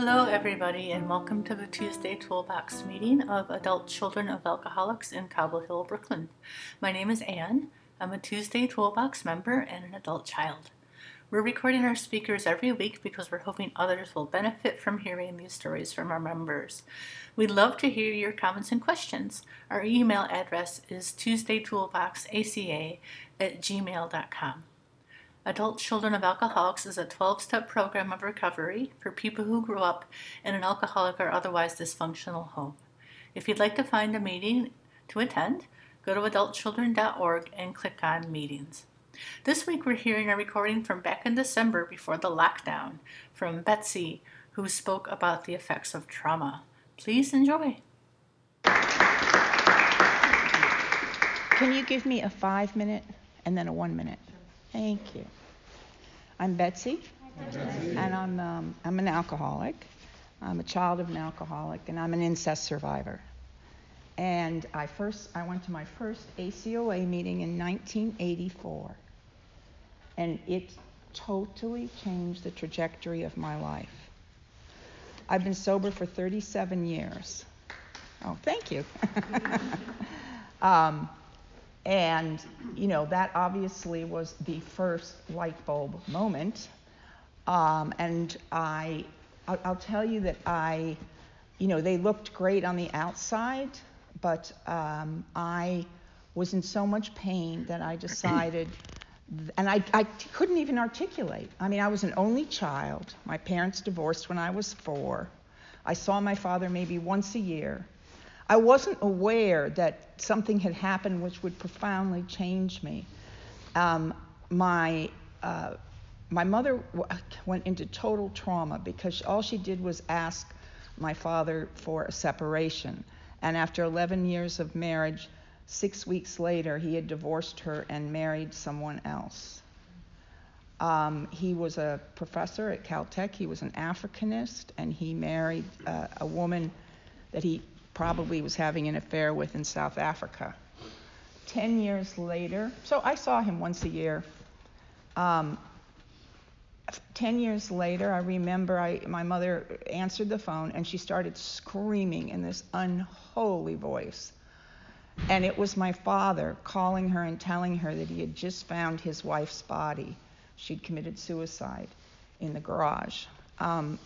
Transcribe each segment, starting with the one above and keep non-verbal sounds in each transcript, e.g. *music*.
Hello, everybody, and welcome to the Tuesday Toolbox meeting of Adult Children of Alcoholics in Cobble Hill, Brooklyn. My name is Anne. I'm a Tuesday Toolbox member and an adult child. We're recording our speakers every week because we're hoping others will benefit from hearing these stories from our members. We'd love to hear your comments and questions. Our email address is tuesdaytoolboxaca at gmail.com. Adult Children of Alcoholics is a 12 step program of recovery for people who grew up in an alcoholic or otherwise dysfunctional home. If you'd like to find a meeting to attend, go to adultchildren.org and click on meetings. This week we're hearing a recording from back in December before the lockdown from Betsy, who spoke about the effects of trauma. Please enjoy. Can you give me a five minute and then a one minute? Thank you. I'm Betsy, and I'm, um, I'm an alcoholic. I'm a child of an alcoholic, and I'm an incest survivor. And I first I went to my first ACOA meeting in 1984, and it totally changed the trajectory of my life. I've been sober for 37 years. Oh, thank you. *laughs* um, and, you know, that obviously was the first light bulb moment. Um, and I, I'll, I'll, tell you that I, you know, they looked great on the outside, but um, I was in so much pain that I decided, and I, I couldn't even articulate. I mean, I was an only child. My parents divorced when I was four. I saw my father maybe once a year. I wasn't aware that something had happened which would profoundly change me. Um, my uh, my mother w- went into total trauma because all she did was ask my father for a separation. And after 11 years of marriage, six weeks later, he had divorced her and married someone else. Um, he was a professor at Caltech. He was an Africanist, and he married uh, a woman that he probably was having an affair with in South Africa. Ten years later, so I saw him once a year. Um, ten years later, I remember I, my mother answered the phone and she started screaming in this unholy voice. And it was my father calling her and telling her that he had just found his wife's body. She'd committed suicide in the garage. Um,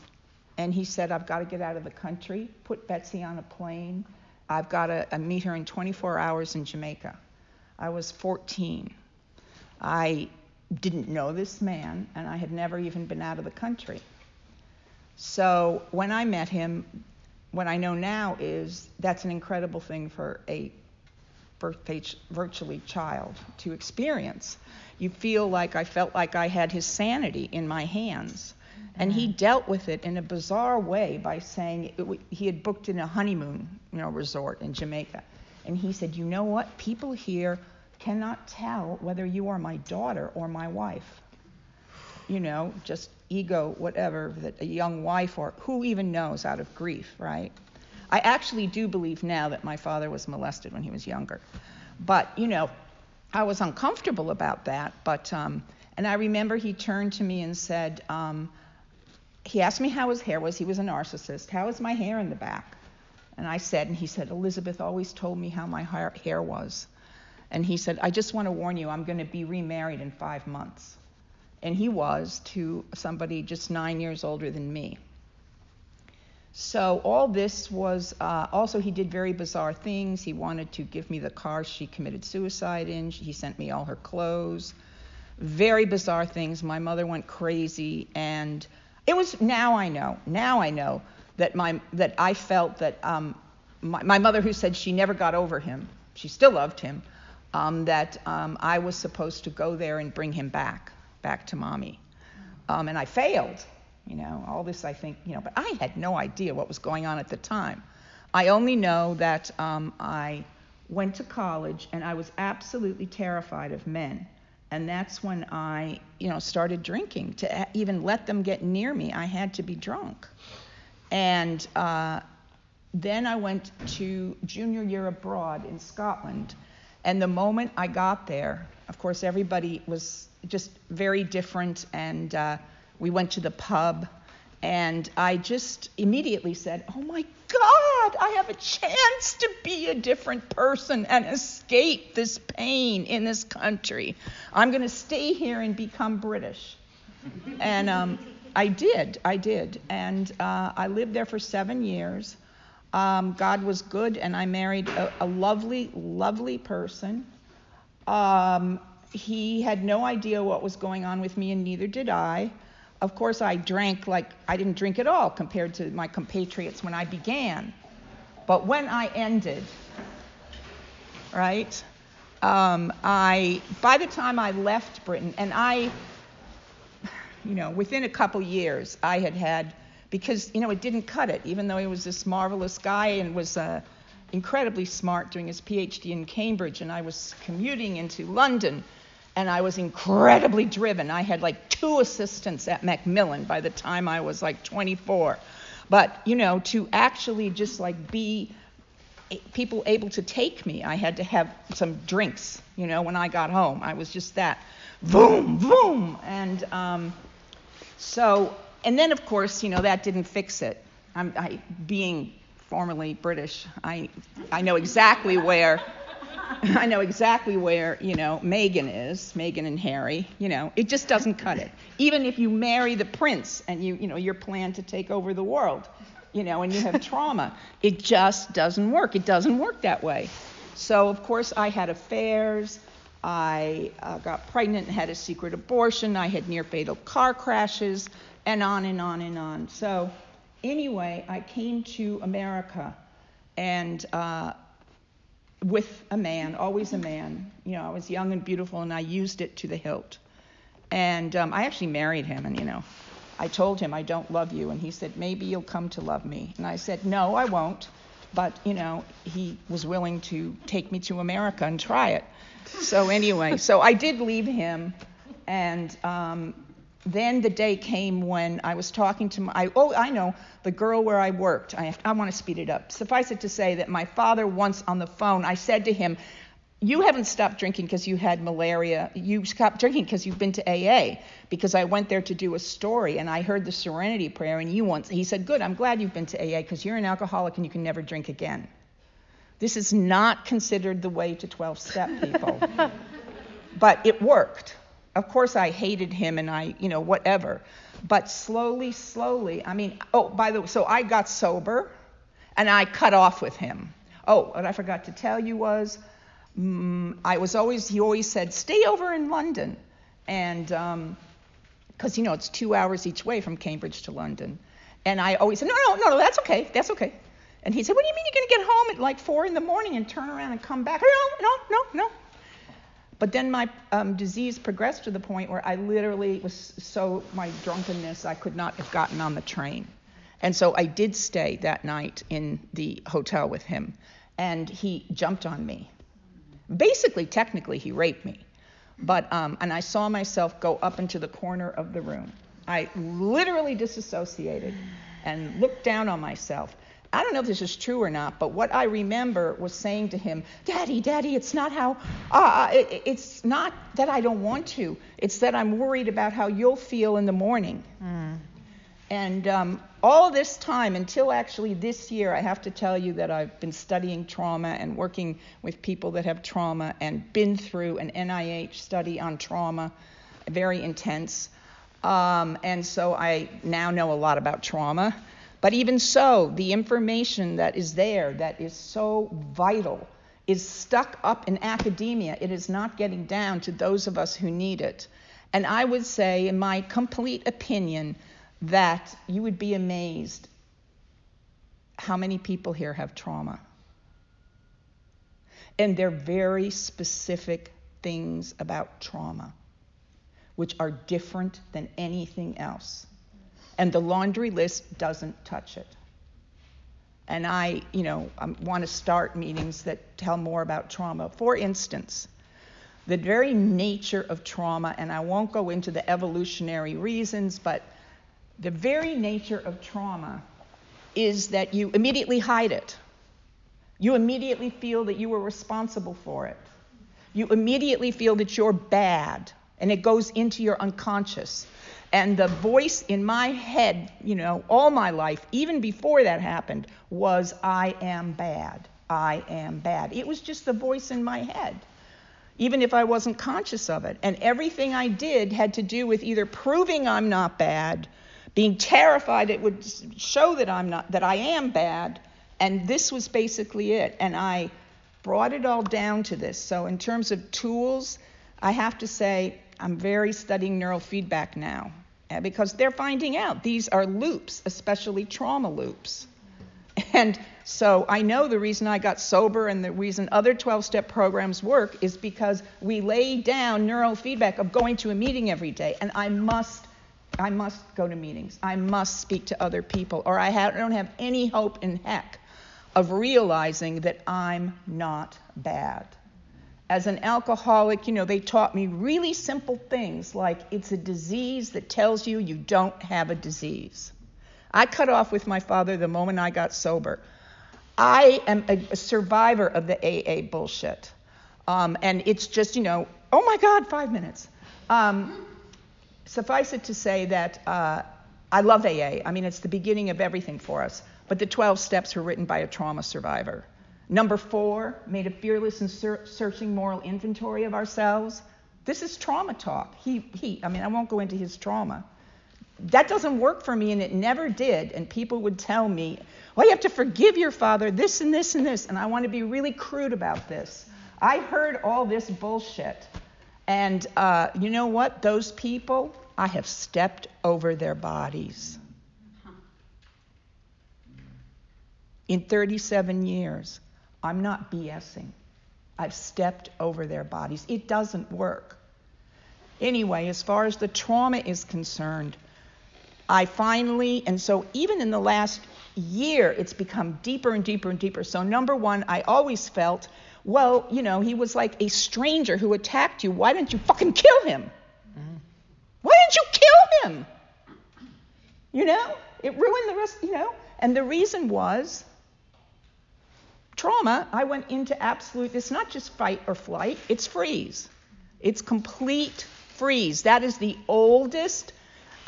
and he said, I've got to get out of the country, put Betsy on a plane. I've got to uh, meet her in 24 hours in Jamaica. I was 14. I didn't know this man, and I had never even been out of the country. So when I met him, what I know now is that's an incredible thing for a virtually child to experience. You feel like I felt like I had his sanity in my hands. And he mm-hmm. dealt with it in a bizarre way by saying it, he had booked in a honeymoon, you know, resort in Jamaica. And he said, "You know what? People here cannot tell whether you are my daughter or my wife. You know, just ego, whatever, that a young wife or who even knows out of grief, right? I actually do believe now that my father was molested when he was younger. But, you know, I was uncomfortable about that. But, um, and I remember he turned to me and said, um, he asked me how his hair was. He was a narcissist. How is my hair in the back? And I said, and he said, Elizabeth always told me how my hair was. And he said, I just want to warn you, I'm going to be remarried in five months. And he was to somebody just nine years older than me. So all this was uh, also he did very bizarre things. He wanted to give me the car she committed suicide in. He sent me all her clothes. Very bizarre things. My mother went crazy and it was now I know. Now I know that my that I felt that um, my, my mother, who said she never got over him, she still loved him. Um, that um, I was supposed to go there and bring him back, back to mommy, um, and I failed. You know, all this I think, you know, but I had no idea what was going on at the time. I only know that um, I went to college and I was absolutely terrified of men and that's when I, you know, started drinking. To even let them get near me, I had to be drunk. And uh, then I went to junior year abroad in Scotland. And the moment I got there, of course, everybody was just very different. And uh, we went to the pub, And I just immediately said, Oh my God, I have a chance to be a different person and escape this pain in this country. I'm going to stay here and become British. and um, I did, I did. And uh, I lived there for seven years. Um, God was good, and I married a, a lovely, lovely person. Um, he had no idea what was going on with me, and neither did I. Of course, I drank like I didn't drink at all compared to my compatriots when I began. But when I ended, right, um, I by the time I left Britain, and I, you know, within a couple years, I had had because you know it didn't cut it. Even though he was this marvelous guy and was uh, incredibly smart doing his PhD in Cambridge, and I was commuting into London, and I was incredibly driven. I had like two assistants at Macmillan by the time I was like 24. But you know, to actually just like be people able to take me, I had to have some drinks. You know, when I got home, I was just that, boom, boom, and um, so and then, of course, you know, that didn't fix it. I'm, I, being formerly British, I, I know exactly where, *laughs* I know exactly where, you know, Meghan is, Meghan and Harry, you know, it just doesn't cut it. Even if you marry the prince and you, you know, your plan to take over the world, you know, and you have trauma, *laughs* it just doesn't work. It doesn't work that way. So, of course, I had affairs. I uh, got pregnant and had a secret abortion. I had near fatal car crashes and on and on and on. So, anyway, I came to America and uh, with a man, always a man. You know, I was young and beautiful, and I used it to the hilt. And um, I actually married him, and you know, I told him I don't love you, and he said maybe you'll come to love me, and I said no, I won't. But you know, he was willing to take me to America and try it. So anyway, so I did leave him, and um, then the day came when I was talking to my, I, oh, I know, the girl where I worked. I, I want to speed it up. Suffice it to say that my father once on the phone, I said to him, you haven't stopped drinking because you had malaria. You stopped drinking because you've been to AA. Because I went there to do a story and I heard the Serenity Prayer and you once. He said, "Good. I'm glad you've been to AA because you're an alcoholic and you can never drink again." This is not considered the way to 12-step people, *laughs* but it worked of course I hated him and I, you know, whatever. But slowly, slowly, I mean, oh, by the way, so I got sober and I cut off with him. Oh, what I forgot to tell you was mm, I was always, he always said, stay over in London. And, because, um, you know, it's two hours each way from Cambridge to London. And I always said, no, no, no, no, that's okay, that's okay. And he said, what do you mean you're going to get home at like four in the morning and turn around and come back? No, no, no, no. But then my um, disease progressed to the point where I literally was so, my drunkenness, I could not have gotten on the train. And so I did stay that night in the hotel with him. And he jumped on me. Basically, technically, he raped me. But, um, and I saw myself go up into the corner of the room. I literally disassociated and looked down on myself. I don't know if this is true or not, but what I remember was saying to him, Daddy, Daddy, it's not how, uh, it, it's not that I don't want to. It's that I'm worried about how you'll feel in the morning. Mm. And um, all this time, until actually this year, I have to tell you that I've been studying trauma and working with people that have trauma and been through an NIH study on trauma, very intense. Um, and so I now know a lot about trauma. But even so, the information that is there that is so vital is stuck up in academia. It is not getting down to those of us who need it. And I would say, in my complete opinion, that you would be amazed how many people here have trauma. And they're very specific things about trauma, which are different than anything else and the laundry list doesn't touch it. And I, you know, want to start meetings that tell more about trauma. For instance, the very nature of trauma, and I won't go into the evolutionary reasons, but the very nature of trauma is that you immediately hide it. You immediately feel that you were responsible for it. You immediately feel that you're bad, and it goes into your unconscious. And the voice in my head, you know, all my life, even before that happened, was I am bad. I am bad. It was just the voice in my head, even if I wasn't conscious of it. And everything I did had to do with either proving I'm not bad, being terrified it would show that I'm not, that I am bad, and this was basically it. And I brought it all down to this. So, in terms of tools, I have to say I'm very studying neural feedback now Uh, because they're finding out these are loops, especially trauma loops. *laughs* And so I know the reason I got sober and the reason other 12 step programs work is because we lay down neurofeedback of going to a meeting every day. And I must, I must go to meetings. I must speak to other people, or I, have, I don't have any hope in heck of realizing that I'm not bad. As an alcoholic, you know, they taught me really simple things like it's a disease that tells you you don't have a disease. I cut off with my father the moment I got sober. I am a, survivor of the AA bullshit. Um, and it's just, you know, oh my God, five minutes. Um, suffice it to say that uh, I love AA. I mean, it's the beginning of everything for us. But the 12 steps were written by a trauma survivor. Number four, made a fearless and ser- searching moral inventory of ourselves. This is trauma talk. He, he, I mean, I won't go into his trauma. That doesn't work for me, and it never did. And people would tell me, well, you have to forgive your father, this and this and this. And I want to be really crude about this. I heard all this bullshit. And uh, you know what? Those people, I have stepped over their bodies. In 37 years, I'm not BSing. I've stepped over their bodies. It doesn't work. Anyway, as far as the trauma is concerned, I finally, and so even in the last year, it's become deeper and deeper and deeper. So, number one, I always felt, well, you know, he was like a stranger who attacked you. Why didn't you fucking kill him? Mm-hmm. Why didn't you kill him? You know, it ruined the rest, you know. And the reason was trauma, I went into absolute, it's not just fight or flight, it's freeze. It's complete freeze. That is the oldest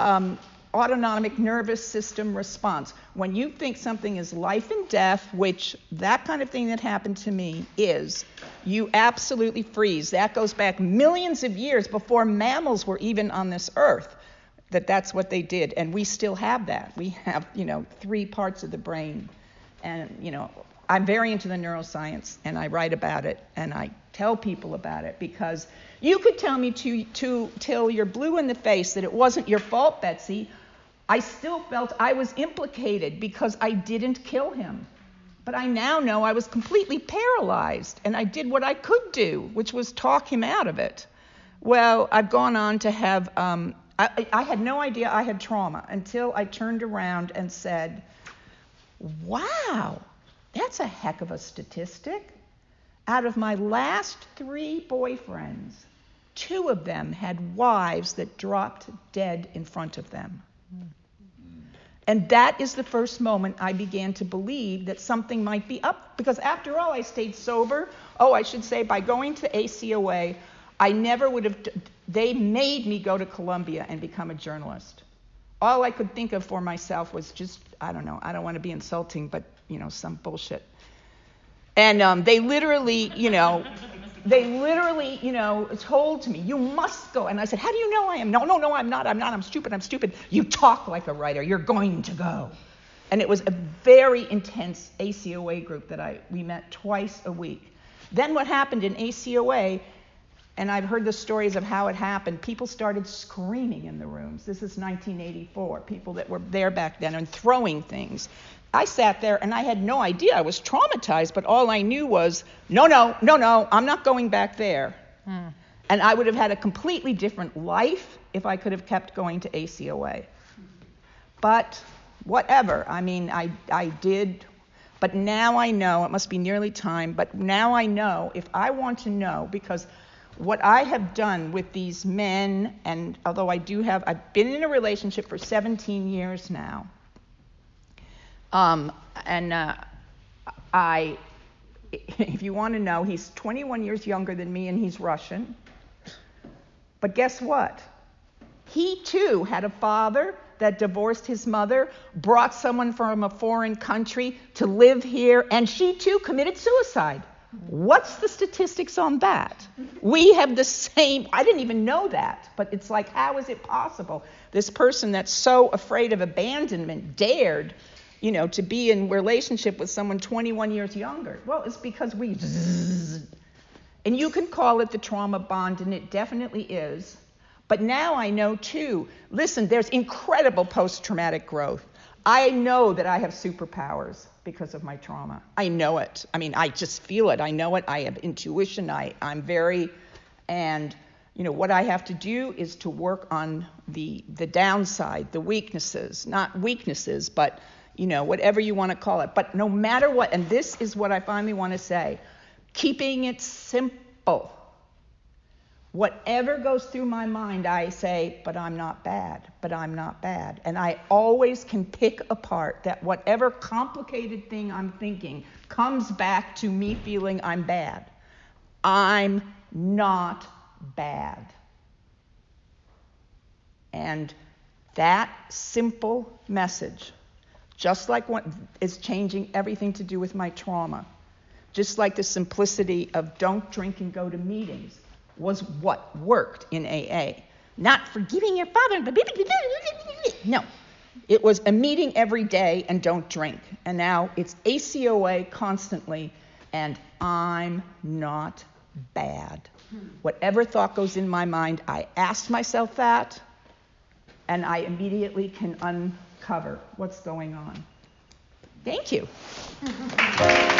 um, autonomic nervous system response. When you think something is life and death, which that kind of thing that happened to me is, you absolutely freeze. That goes back millions of years before mammals were even on this earth. That that's what they did, and we still have that. We have, you know, three parts of the brain, and you know, I'm very into the neuroscience and I write about it and I tell people about it because you could tell me to, to till you're blue in the face that it wasn't your fault, Betsy. I still felt I was implicated because I didn't kill him. But I now know I was completely paralyzed and I did what I could do, which was talk him out of it. Well, I've gone on to have, um, I, I had no idea I had trauma until I turned around and said, wow that's a heck of a statistic. Out of my last three boyfriends, two of them had wives that dropped dead in front of them. And that is the first moment I began to believe that something might be up. Because after all, I stayed sober. Oh, I should say, by going to ACOA, I never would have, they made me go to Columbia and become a journalist. All I could think of for myself was just, I don't know, I don't want to be insulting, but you know, some bullshit. And um, they literally, you know, they literally, you know, told to me, you must go. And I said, how do you know I am? No, no, no, I'm not. I'm not. I'm stupid. I'm stupid. You talk like a writer. You're going to go. And it was a very intense ACOA group that I, we met twice a week. Then what happened in ACOA, and I've heard the stories of how it happened, people started screaming in the rooms. This is 1984, people that were there back then and throwing things. I sat there and I had no idea. I was traumatized, but all I knew was, no, no, no, no, I'm not going back there. Hmm. And I would have had a completely different life if I could have kept going to ACOA. But whatever. I mean, I, I did. But now I know, it must be nearly time, but now I know if I want to know, because what I have done with these men, and although I do have, I've been in a relationship for 17 years now, um, and uh, I, if you want to know, he's 21 years younger than me and he's Russian. But guess what? he too had a father that divorced his mother, brought someone from a foreign country to live here, and she too committed suicide. What's the statistics on that? We have the same, I didn't even know that, but it's like, how is it possible? This person that's so afraid of abandonment dared, you know, to be in relationship with someone 21 years younger. Well, it's because we, and you can call it the trauma bond, and it definitely is. But now I know too, listen, there's incredible post traumatic growth. I know that I have superpowers because of my trauma. I know it. I mean, I just feel it. I know it. I have intuition. I, I'm very, and you know, what I have to do is to work on the the downside, the weaknesses, not weaknesses, but you know, whatever you want to call it. But no matter what, and this is what I finally want to say, keeping it simple. Whatever goes through my mind, I say, but I'm not bad, but I'm not bad. And I always can pick apart that whatever complicated thing I'm thinking comes back to me feeling I'm bad. I'm not bad. And that simple message, just like what is changing everything to do with my trauma, just like the simplicity of don't drink and go to meetings was what worked in AA. Not forgiving your father. No. It was a meeting every day and don't drink. And now it's ACOA constantly, and I'm not bad. Whatever thought goes in my mind, I ask myself that, and I immediately can uncover what's going on. Thank you. *laughs*